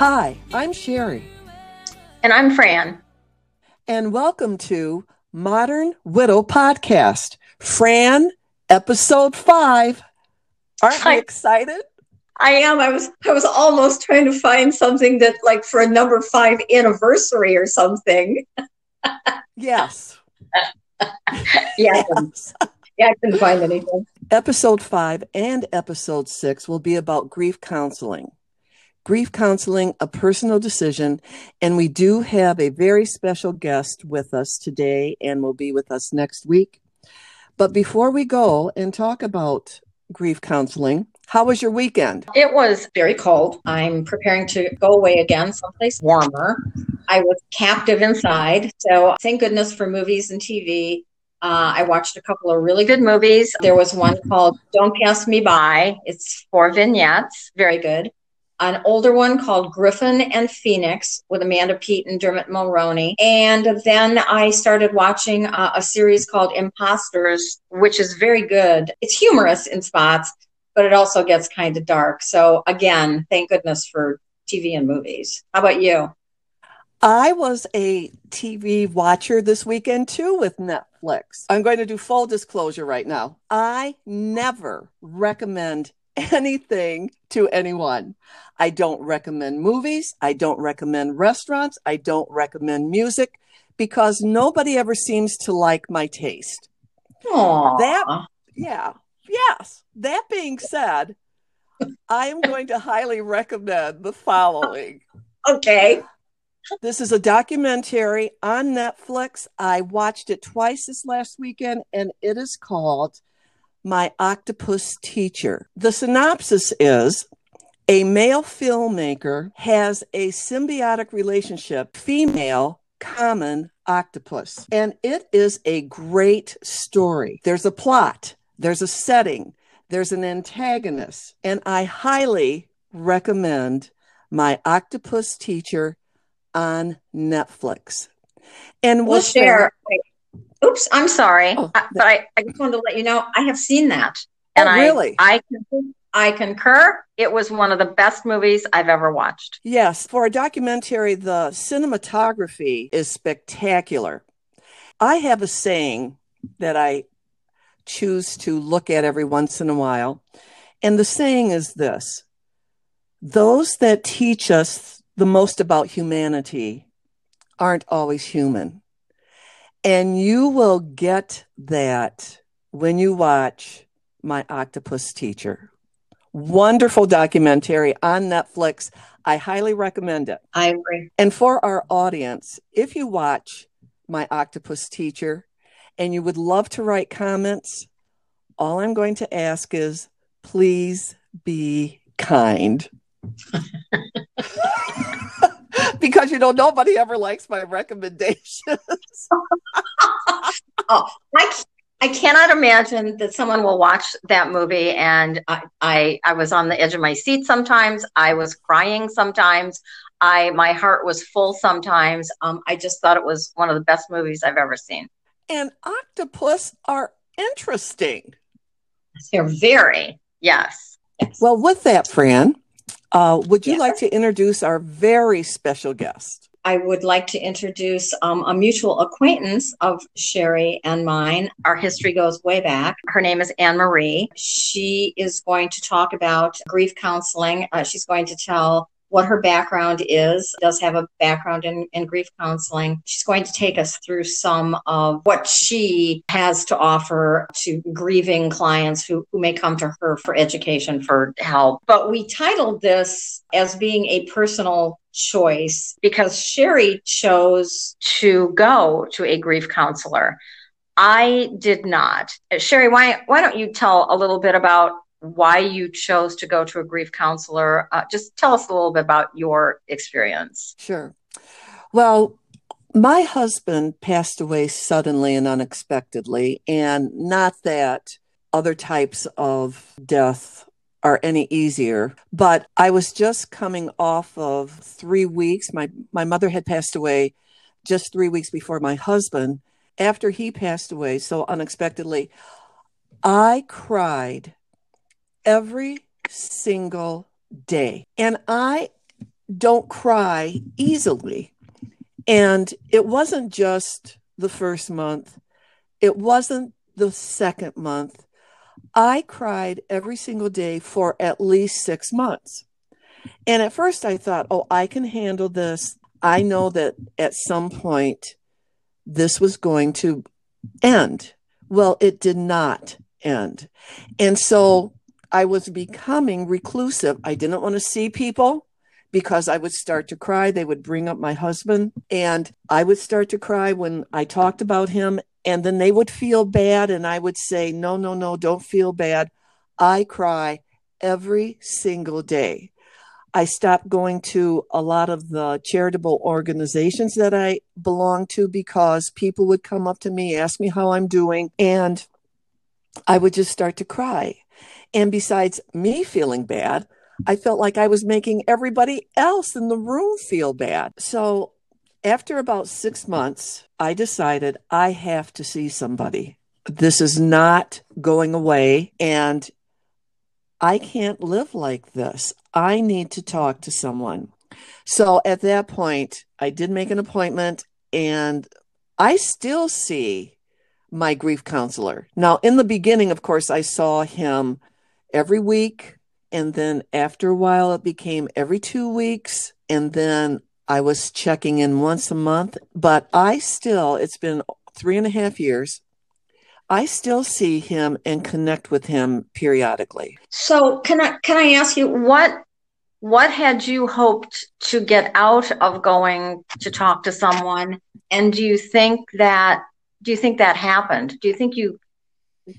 Hi, I'm Sherry. And I'm Fran. And welcome to Modern Widow Podcast. Fran, episode five. Aren't we excited? I am. I was I was almost trying to find something that like for a number five anniversary or something. yes. yeah. Yes. Yeah, I couldn't find anything. Episode five and episode six will be about grief counseling. Grief counseling, a personal decision. And we do have a very special guest with us today and will be with us next week. But before we go and talk about grief counseling, how was your weekend? It was very cold. I'm preparing to go away again, someplace warmer. I was captive inside. So thank goodness for movies and TV. Uh, I watched a couple of really good movies. There was one called Don't Pass Me By. It's four vignettes, very good. An older one called Griffin and Phoenix with Amanda Peet and Dermot Mulroney. And then I started watching uh, a series called Imposters, which is very good. It's humorous in spots, but it also gets kind of dark. So again, thank goodness for TV and movies. How about you? I was a TV watcher this weekend too with Netflix. I'm going to do full disclosure right now. I never recommend anything to anyone. I don't recommend movies. I don't recommend restaurants. I don't recommend music because nobody ever seems to like my taste. Aww. That, yeah, yes. That being said, I am going to highly recommend the following. Okay. This is a documentary on Netflix. I watched it twice this last weekend, and it is called My Octopus Teacher. The synopsis is a male filmmaker has a symbiotic relationship, female common octopus, and it is a great story. There's a plot, there's a setting, there's an antagonist, and I highly recommend My Octopus Teacher on Netflix. And we'll share. Oops, I'm sorry, oh, I, but I, I just wanted to let you know I have seen that, oh, and oh, really, I I, I concur. It was one of the best movies I've ever watched. Yes, for a documentary, the cinematography is spectacular. I have a saying that I choose to look at every once in a while, and the saying is this: those that teach us the most about humanity aren't always human. And you will get that when you watch My Octopus Teacher. Wonderful documentary on Netflix. I highly recommend it. I agree. And for our audience, if you watch My Octopus Teacher and you would love to write comments, all I'm going to ask is please be kind. because you know nobody ever likes my recommendations. oh, I I cannot imagine that someone will watch that movie and I, I I was on the edge of my seat sometimes. I was crying sometimes. I my heart was full sometimes. Um, I just thought it was one of the best movies I've ever seen. And octopus are interesting. They're very yes. yes. Well, with that, Fran, uh, would you yes. like to introduce our very special guest? I would like to introduce um, a mutual acquaintance of Sherry and mine. Our history goes way back. Her name is Anne Marie. She is going to talk about grief counseling. Uh, she's going to tell what her background is, does have a background in, in grief counseling. She's going to take us through some of what she has to offer to grieving clients who, who may come to her for education, for help. But we titled this as being a personal choice because Sherry chose to go to a grief counselor. I did not. Sherry, why why don't you tell a little bit about why you chose to go to a grief counselor. Uh, just tell us a little bit about your experience. Sure. Well, my husband passed away suddenly and unexpectedly, and not that other types of death are any easier, but I was just coming off of three weeks. My, my mother had passed away just three weeks before my husband. After he passed away so unexpectedly, I cried every single day. And I don't cry easily. And it wasn't just the first month, it wasn't the second month. I cried every single day for at least six months. And at first I thought, oh, I can handle this. I know that at some point this was going to end. Well, it did not end. And so I was becoming reclusive. I didn't want to see people because I would start to cry. They would bring up my husband, and I would start to cry when I talked about him. And then they would feel bad, and I would say, No, no, no, don't feel bad. I cry every single day. I stopped going to a lot of the charitable organizations that I belong to because people would come up to me, ask me how I'm doing, and I would just start to cry. And besides me feeling bad, I felt like I was making everybody else in the room feel bad. So after about six months, I decided I have to see somebody. This is not going away, and I can't live like this. I need to talk to someone. So at that point, I did make an appointment, and I still see my grief counselor. Now, in the beginning, of course, I saw him every week. And then after a while, it became every two weeks. And then I was checking in once a month. But I still, it's been three and a half years. I still see him and connect with him periodically. So can I can I ask you what what had you hoped to get out of going to talk to someone and do you think that do you think that happened do you think you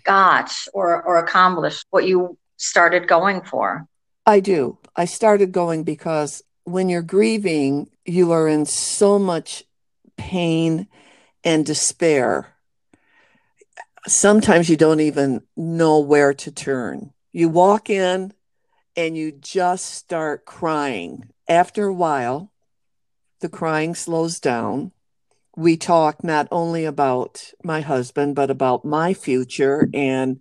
got or or accomplished what you started going for? I do. I started going because when you're grieving, you are in so much pain and despair. Sometimes you don't even know where to turn. You walk in and you just start crying. After a while, the crying slows down. We talk not only about my husband, but about my future and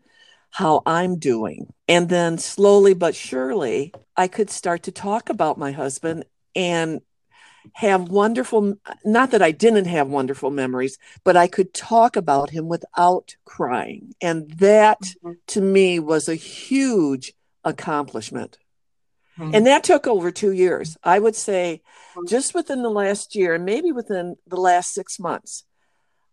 how I'm doing. And then slowly but surely, I could start to talk about my husband and have wonderful, not that I didn't have wonderful memories, but I could talk about him without crying. And that mm-hmm. to me was a huge accomplishment. Mm-hmm. And that took over two years. I would say mm-hmm. just within the last year, and maybe within the last six months,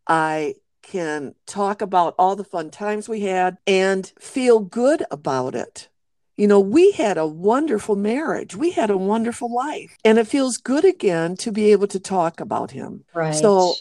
I can talk about all the fun times we had and feel good about it. You know, we had a wonderful marriage. We had a wonderful life. And it feels good again to be able to talk about him. Right. So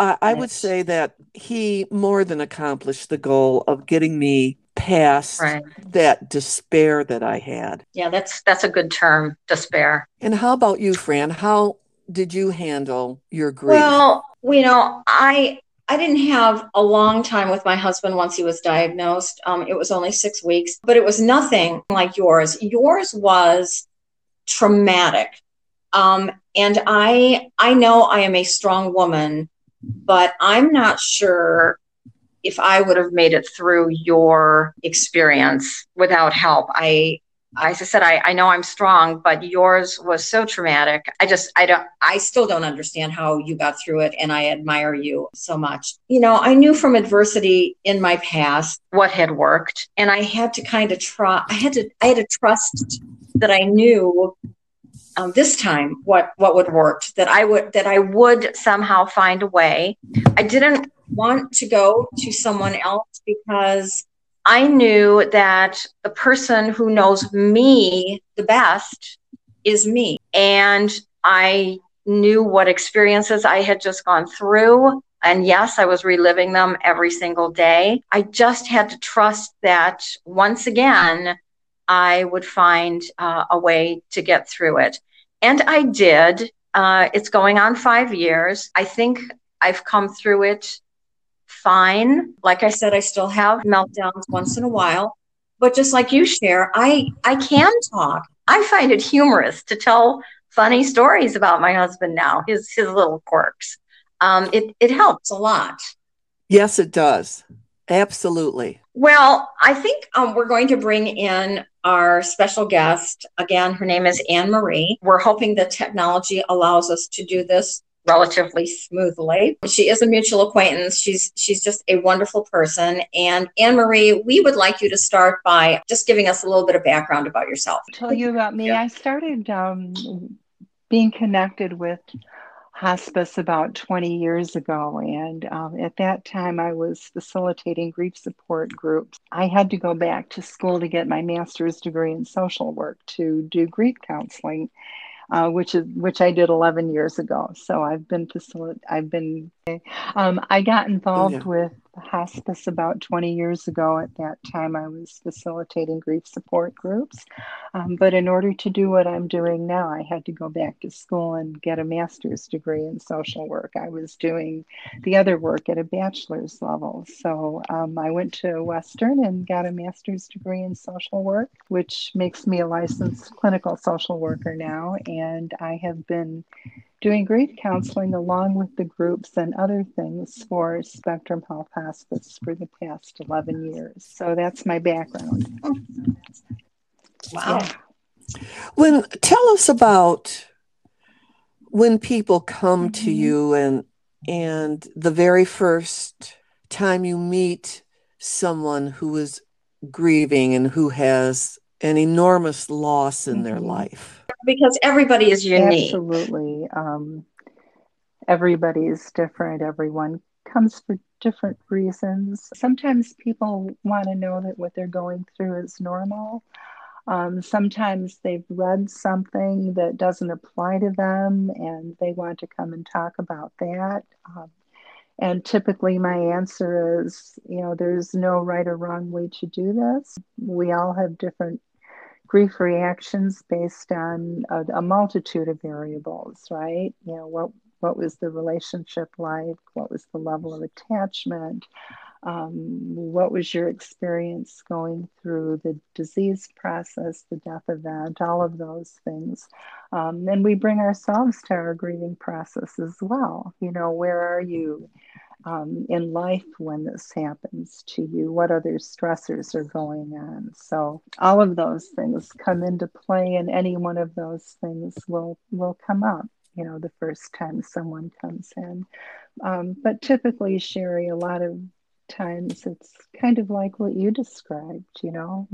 I, I would say that he more than accomplished the goal of getting me past right. that despair that I had. Yeah, that's that's a good term, despair. And how about you, Fran? How did you handle your grief? Well, you know, I I didn't have a long time with my husband once he was diagnosed. Um, it was only six weeks, but it was nothing like yours. Yours was traumatic. Um, and I, I know I am a strong woman, but I'm not sure if I would have made it through your experience without help. I, I said, I, I know I'm strong, but yours was so traumatic. I just, I don't, I still don't understand how you got through it. And I admire you so much. You know, I knew from adversity in my past what had worked. And I had to kind of try, I had to, I had to trust that I knew um, this time what, what would work, that I would, that I would somehow find a way. I didn't want to go to someone else because I knew that the person who knows me the best is me. And I knew what experiences I had just gone through. And yes, I was reliving them every single day. I just had to trust that once again, I would find uh, a way to get through it. And I did. Uh, it's going on five years. I think I've come through it fine. Like I said, I still have meltdowns once in a while. But just like you Sherry, I I can talk. I find it humorous to tell funny stories about my husband now, his his little quirks. Um, it it helps a lot. Yes, it does. Absolutely. Well, I think um, we're going to bring in our special guest. Again, her name is Anne Marie. We're hoping that technology allows us to do this relatively smoothly. She is a mutual acquaintance. She's she's just a wonderful person. And Anne Marie, we would like you to start by just giving us a little bit of background about yourself. Tell you about me. Yeah. I started um, being connected with hospice about 20 years ago. And um, at that time, I was facilitating grief support groups. I had to go back to school to get my master's degree in social work to do grief counseling. Uh, which is which I did 11 years ago. So I've been facilitating. I've been. Um, I got involved yeah. with hospice about 20 years ago. At that time, I was facilitating grief support groups. Um, but in order to do what I'm doing now, I had to go back to school and get a master's degree in social work. I was doing the other work at a bachelor's level. So um, I went to Western and got a master's degree in social work, which makes me a licensed clinical social worker now. And I have been doing grief counseling along with the groups and other things for Spectrum Health Hospice for the past 11 years. So that's my background. Wow. Yeah. When tell us about when people come mm-hmm. to you and and the very first time you meet someone who is grieving and who has an enormous loss in mm-hmm. their life because everybody is unique. Absolutely. Um, everybody's different. Everyone comes for different reasons. Sometimes people want to know that what they're going through is normal. Um, sometimes they've read something that doesn't apply to them and they want to come and talk about that. Um, and typically, my answer is you know, there's no right or wrong way to do this. We all have different grief reactions based on a, a, multitude of variables, right? You know, what what was the relationship like? What was the level of attachment? Um, what was your experience going through the disease process, the death event, all of those things? Um, and we bring ourselves to our grieving process as well. You know, where are you? Um, in life when this happens to you, what other stressors are going on. So all of those things come into play, and any one of those things will will come up. You know, the first time someone comes in, um, but typically, Sherry, a lot of times it's kind of like what you described. You know,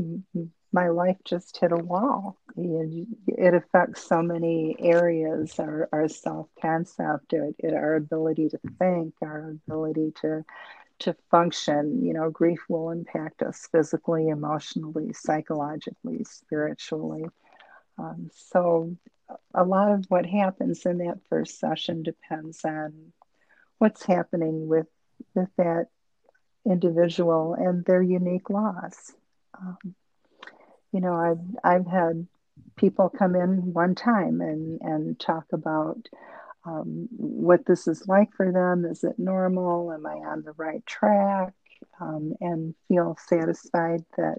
my life just hit a wall. It affects so many areas our, our self concept, our ability to think, our ability to to function. You know, grief will impact us physically, emotionally, psychologically, spiritually. Um, so, a lot of what happens in that first session depends on what's happening with with that individual and their unique loss. Um, you know, I've I've had people come in one time and and talk about um, what this is like for them. Is it normal? Am I on the right track? Um, and feel satisfied that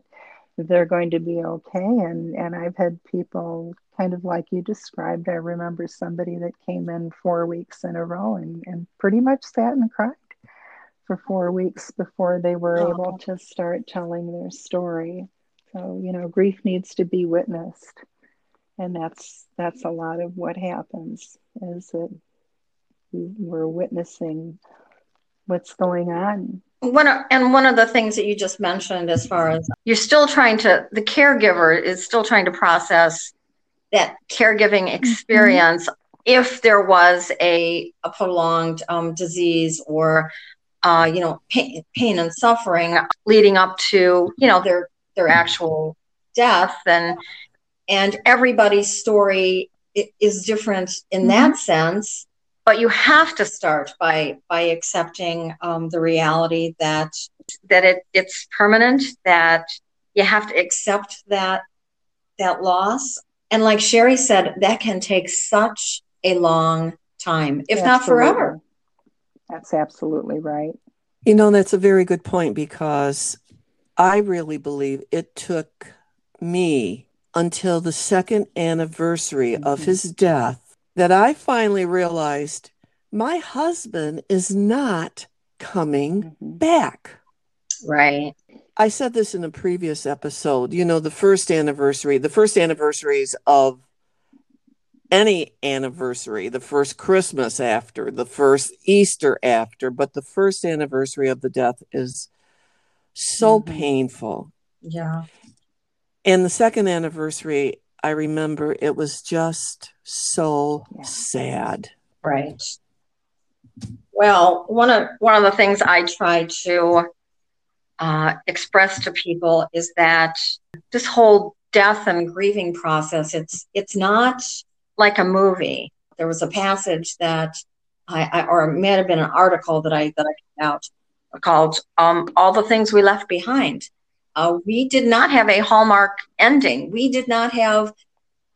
they're going to be okay. And and I've had people kind of like you described. I remember somebody that came in four weeks in a row and, and pretty much sat and cried for four weeks before they were able to start telling their story. So, you know, grief needs to be witnessed. And that's that's a lot of what happens is that we're witnessing what's going on. One and one of the things that you just mentioned as far as you're still trying to the caregiver is still trying to process that caregiving mm-hmm. experience mm-hmm. if there was a, a prolonged um, disease or uh, you know pain, pain and suffering leading up to you know their their actual death and and everybody's story is different in mm-hmm. that sense but you have to start by by accepting um, the reality that that it, it's permanent that you have to accept that that loss and like sherry said that can take such a long time if absolutely. not forever that's absolutely right you know that's a very good point because I really believe it took me until the second anniversary mm-hmm. of his death that I finally realized my husband is not coming mm-hmm. back. Right. I said this in a previous episode. You know, the first anniversary, the first anniversaries of any anniversary, the first Christmas after, the first Easter after, but the first anniversary of the death is so mm-hmm. painful. Yeah. And the second anniversary, I remember it was just so yeah. sad. Right. Well, one of one of the things I try to uh, express to people is that this whole death and grieving process it's it's not like a movie. There was a passage that I, I or it may have been an article that I that I put out called um, "All the Things We Left Behind." Uh, we did not have a hallmark ending. We did not have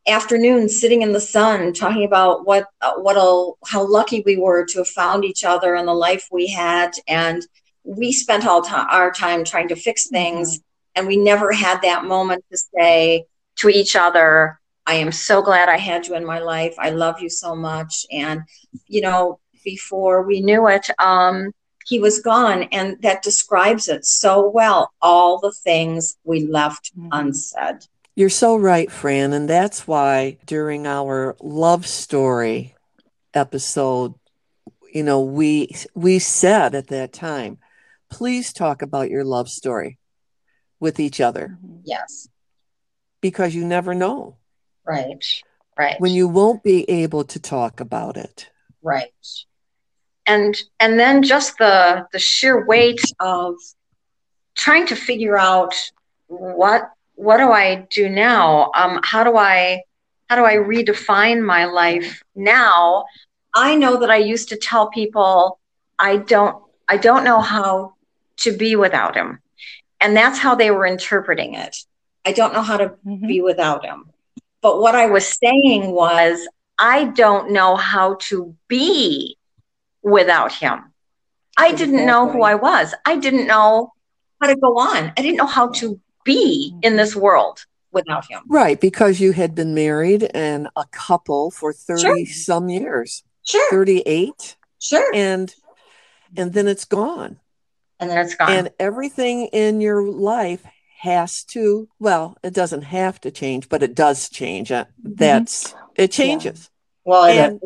afternoons sitting in the sun talking about what uh, what a, how lucky we were to have found each other and the life we had and we spent all t- our time trying to fix things mm-hmm. and we never had that moment to say to each other i am so glad i had you in my life i love you so much and you know before we knew it um, he was gone and that describes it so well all the things we left mm-hmm. unsaid you're so right fran and that's why during our love story episode you know we we said at that time please talk about your love story with each other. Mm-hmm. Yes. Because you never know. Right. Right. When you won't be able to talk about it. Right. And and then just the the sheer weight of trying to figure out what what do I do now? Um, how do I how do I redefine my life now? I know that I used to tell people I don't I don't know how to be without him. And that's how they were interpreting it. I don't know how to mm-hmm. be without him. But what I was saying was, I don't know how to be without him. I didn't know who I was. I didn't know how to go on. I didn't know how to be in this world without him. Right, because you had been married and a couple for 30 sure. some years. Sure. 38. Sure. And and then it's gone and then it's gone. And everything in your life has to, well, it doesn't have to change, but it does change. Uh, mm-hmm. That's, it changes. Yeah. Well, and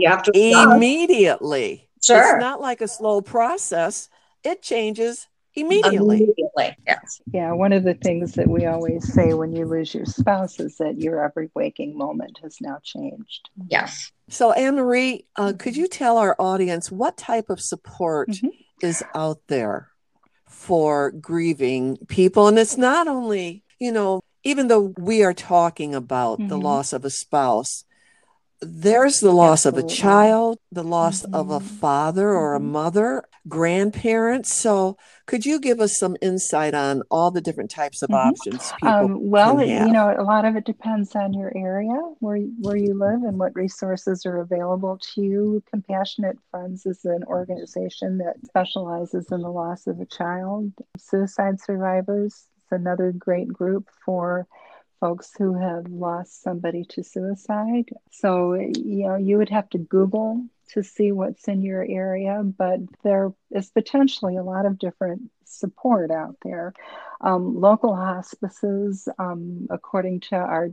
you have to immediately. Sure. It's not like a slow process, it changes immediately. Immediately, yes. Yeah, one of the things that we always say when you lose your spouse is that your every waking moment has now changed. Yes. So, Anne Marie, uh, could you tell our audience what type of support mm-hmm is out there for grieving people. And it's not only, you know, even though we are talking about mm-hmm. the loss of a spouse, there's the loss Absolutely. of a child, the loss mm-hmm. of a mm-hmm. father or a mm-hmm. mother, grandparents. So, could you give us some insight on all the different types of mm-hmm. options people um, well you know a lot of it depends on your area where where you live and what resources are available to you compassionate friends is an organization that specializes in the loss of a child suicide survivors is another great group for folks who have lost somebody to suicide. So, you know, you would have to Google to see what's in your area, but there is potentially a lot of different support out there. Um, local hospices, um, according to our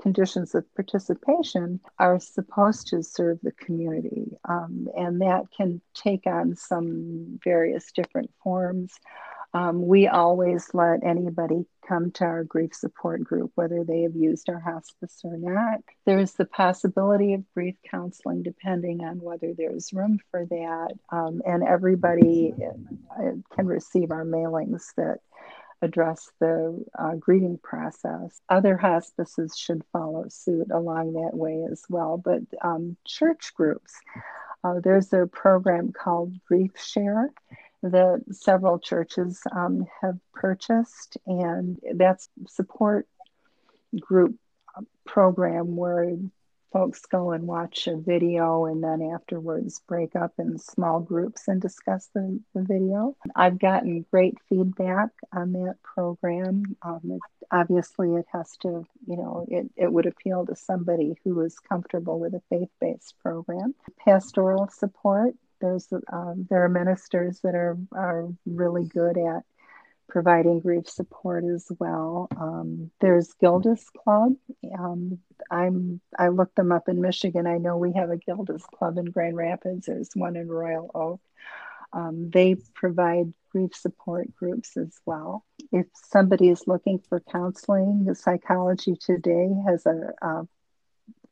conditions of participation, are supposed to serve the community, um, and that can take on some various different forms. Um, we always let anybody come to our grief support group, whether they have used our hospice or not. There's the possibility of grief counseling depending on whether there's room for that. Um, and everybody uh, can receive our mailings that address the uh, grieving process. Other hospices should follow suit along that way as well. But um, church groups, uh, there's a program called Grief Share that several churches um, have purchased, and that's support group program where folks go and watch a video and then afterwards break up in small groups and discuss the, the video. I've gotten great feedback on that program. Um, it, obviously, it has to, you know, it, it would appeal to somebody who is comfortable with a faith based program. Pastoral support um, there are ministers that are are really good at providing grief support as well. Um, there's Gilda's Club. Um, I'm I looked them up in Michigan. I know we have a Gilda's Club in Grand Rapids. There's one in Royal Oak. Um, they provide grief support groups as well. If somebody is looking for counseling, Psychology Today has a, a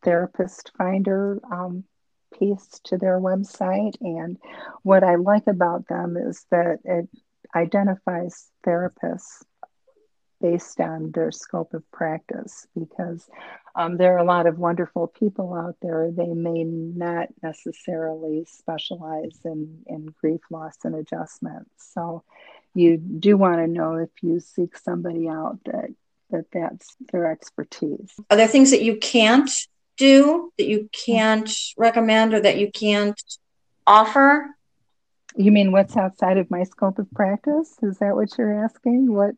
therapist finder um, piece to their website. And what I like about them is that it identifies therapists based on their scope of practice because um, there are a lot of wonderful people out there. They may not necessarily specialize in, in grief, loss, and adjustment. So you do want to know if you seek somebody out that, that that's their expertise. Are there things that you can't do that you can't recommend or that you can't offer? You mean what's outside of my scope of practice? Is that what you're asking? What?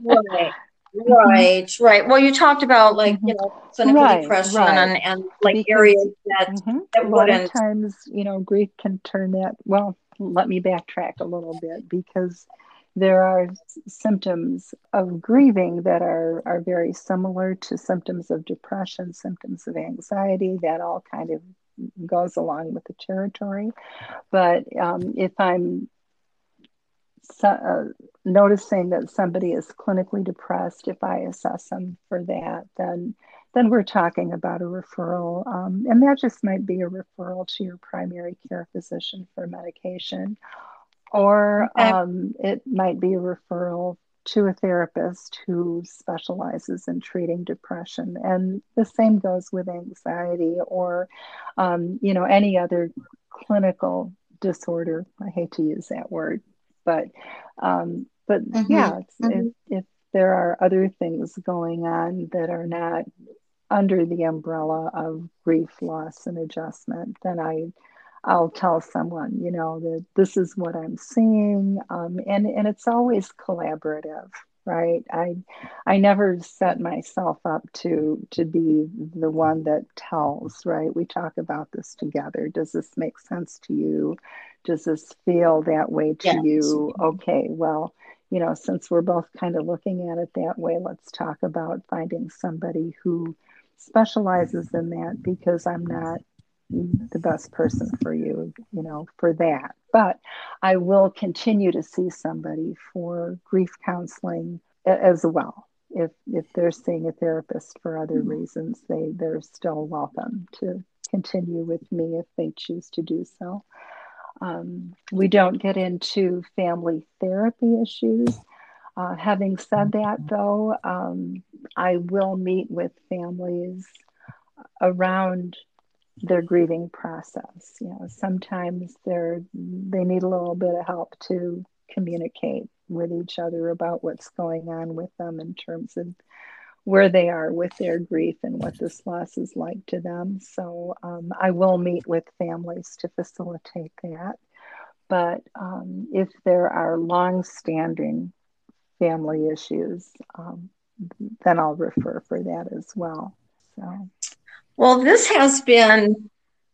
right. Right, right. Well, you talked about like you know clinical right, depression right. And, and like because, areas that mm-hmm. that a lot of times you know grief can turn that. Well, let me backtrack a little bit because there are symptoms of grieving that are, are very similar to symptoms of depression, symptoms of anxiety, that all kind of goes along with the territory. But um, if I'm so, uh, noticing that somebody is clinically depressed, if I assess them for that, then then we're talking about a referral, um, and that just might be a referral to your primary care physician for medication, or okay. um, it might be a referral to a therapist who specializes in treating depression. And the same goes with anxiety or, um, you know, any other clinical disorder. I hate to use that word, but, um, but mm-hmm. yeah, mm-hmm. If, if there are other things going on that are not under the umbrella of grief, loss, and adjustment, then I I'll tell someone, you know, that this is what I'm seeing, um, and and it's always collaborative, right? I I never set myself up to to be the one that tells, right? We talk about this together. Does this make sense to you? Does this feel that way to yes. you? Okay, well, you know, since we're both kind of looking at it that way, let's talk about finding somebody who specializes in that because I'm not the best person for you, you know, for that. But I will continue to see somebody for grief counseling as well. If if they're seeing a therapist for other mm-hmm. reasons, they they're still welcome to continue with me if they choose to do so. Um, we don't get into family therapy issues. Uh, having said that, though, um, I will meet with families around their grieving process. You know, sometimes they're they need a little bit of help to communicate with each other about what's going on with them in terms of where they are with their grief and what this loss is like to them. So um, I will meet with families to facilitate that. But um, if there are long-standing family issues, um, then I'll refer for that as well. So. Well, this has been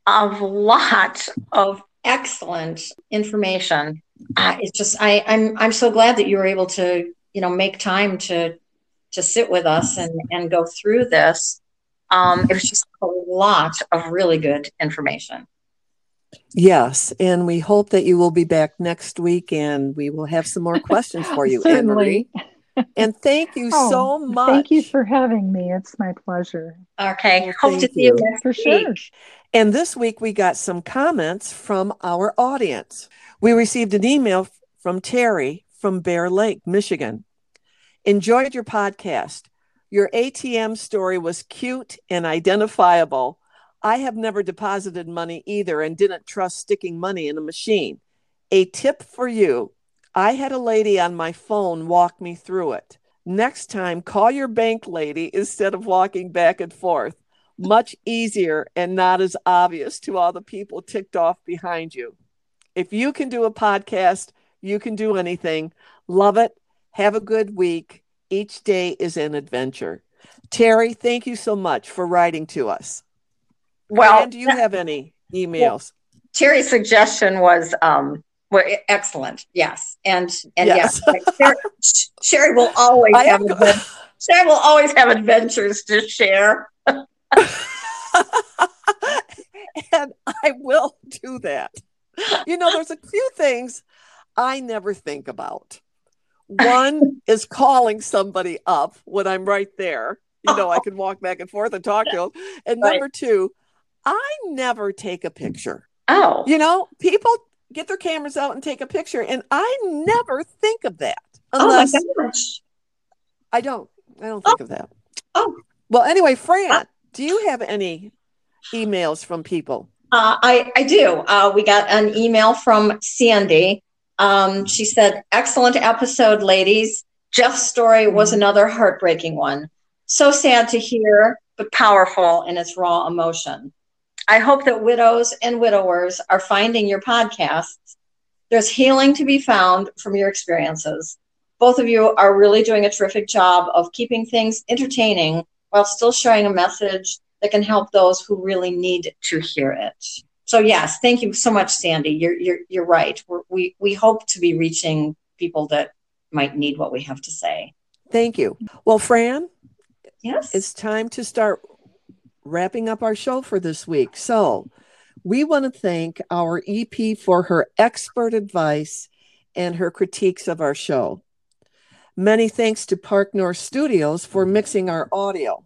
a lot of excellent information. Uh, it's just I, I'm I'm so glad that you were able to you know make time to to sit with us and and go through this. Um, it was just a lot of really good information. Yes, and we hope that you will be back next week, and we will have some more questions for you, Anne Marie and thank you oh, so much. Thank you for having me. It's my pleasure. Okay. Well, Hope to see you, next for sure. And this week we got some comments from our audience. We received an email from Terry from Bear Lake, Michigan. Enjoyed your podcast. Your ATM story was cute and identifiable. I have never deposited money either and didn't trust sticking money in a machine. A tip for you I had a lady on my phone walk me through it. Next time, call your bank lady instead of walking back and forth. Much easier and not as obvious to all the people ticked off behind you. If you can do a podcast, you can do anything. Love it. Have a good week. Each day is an adventure. Terry, thank you so much for writing to us. Well, and do you have any emails? Well, Terry's suggestion was um, Well, e- excellent. Yes, and and Yes. yes, Sherry, Sherry will always I have have- Sherry will always have adventures to share. and I will do that. You know, there's a few things I never think about. One is calling somebody up when I'm right there. You know, I oh. can walk back and forth and talk to them. And Right. number two, I never take a picture. Oh, You know, people get their cameras out and take a picture, and I never think of that oh my unless gosh! I don't. I don't think of that. Oh. Well, anyway, Fran, do you have any emails from people? Uh, I, I do. Uh, we got an email from Sandy. Um, she said, Excellent episode, ladies. Jeff's story was another heartbreaking one. So sad to hear, but powerful in its raw emotion. I hope that widows and widowers are finding your podcasts. There's healing to be found from your experiences. Both of you are really doing a terrific job of keeping things entertaining while still sharing a message that can help those who really need to hear it. So yes, thank you so much, Sandy. You're you're you're right. We're, we we hope to be reaching people that might need what we have to say. Thank you. Well, Fran, Yes. it's time to start wrapping up our show for this week. So, we want to thank our EP for her expert advice and her critiques of our show. Many thanks to Park North Studios for mixing our audio.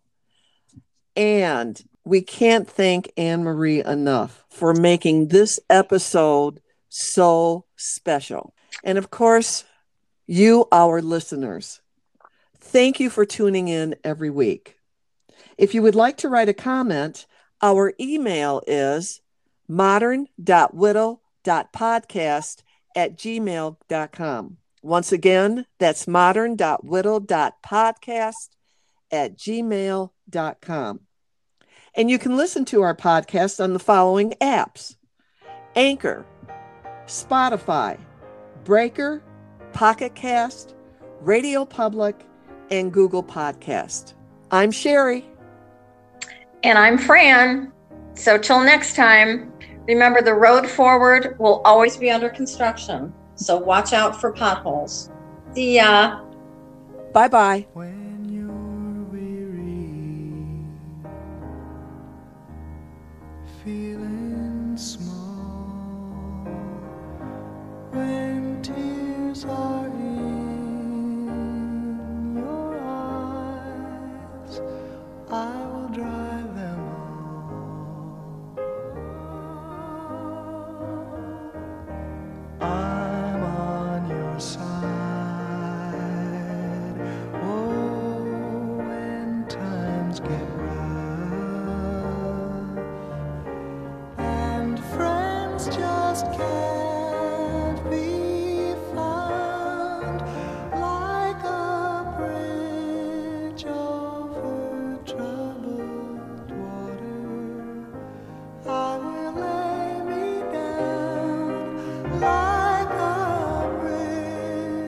And we can't thank Anne Marie enough for making this episode so special. And of course, you, our listeners, thank you for tuning in every week. If you would like to write a comment, our email is modern.widow.podcast at gmail.com. Once again, that's modern.widow.podcast at gmail.com. And you can listen to our podcast on the following apps Anchor, Spotify, Breaker, Pocket Cast, Radio Public, and Google Podcast. I'm Sherry. And I'm Fran. So till next time, remember the road forward will always be under construction. So watch out for potholes. See ya. Bye bye. When you're weary, feeling small,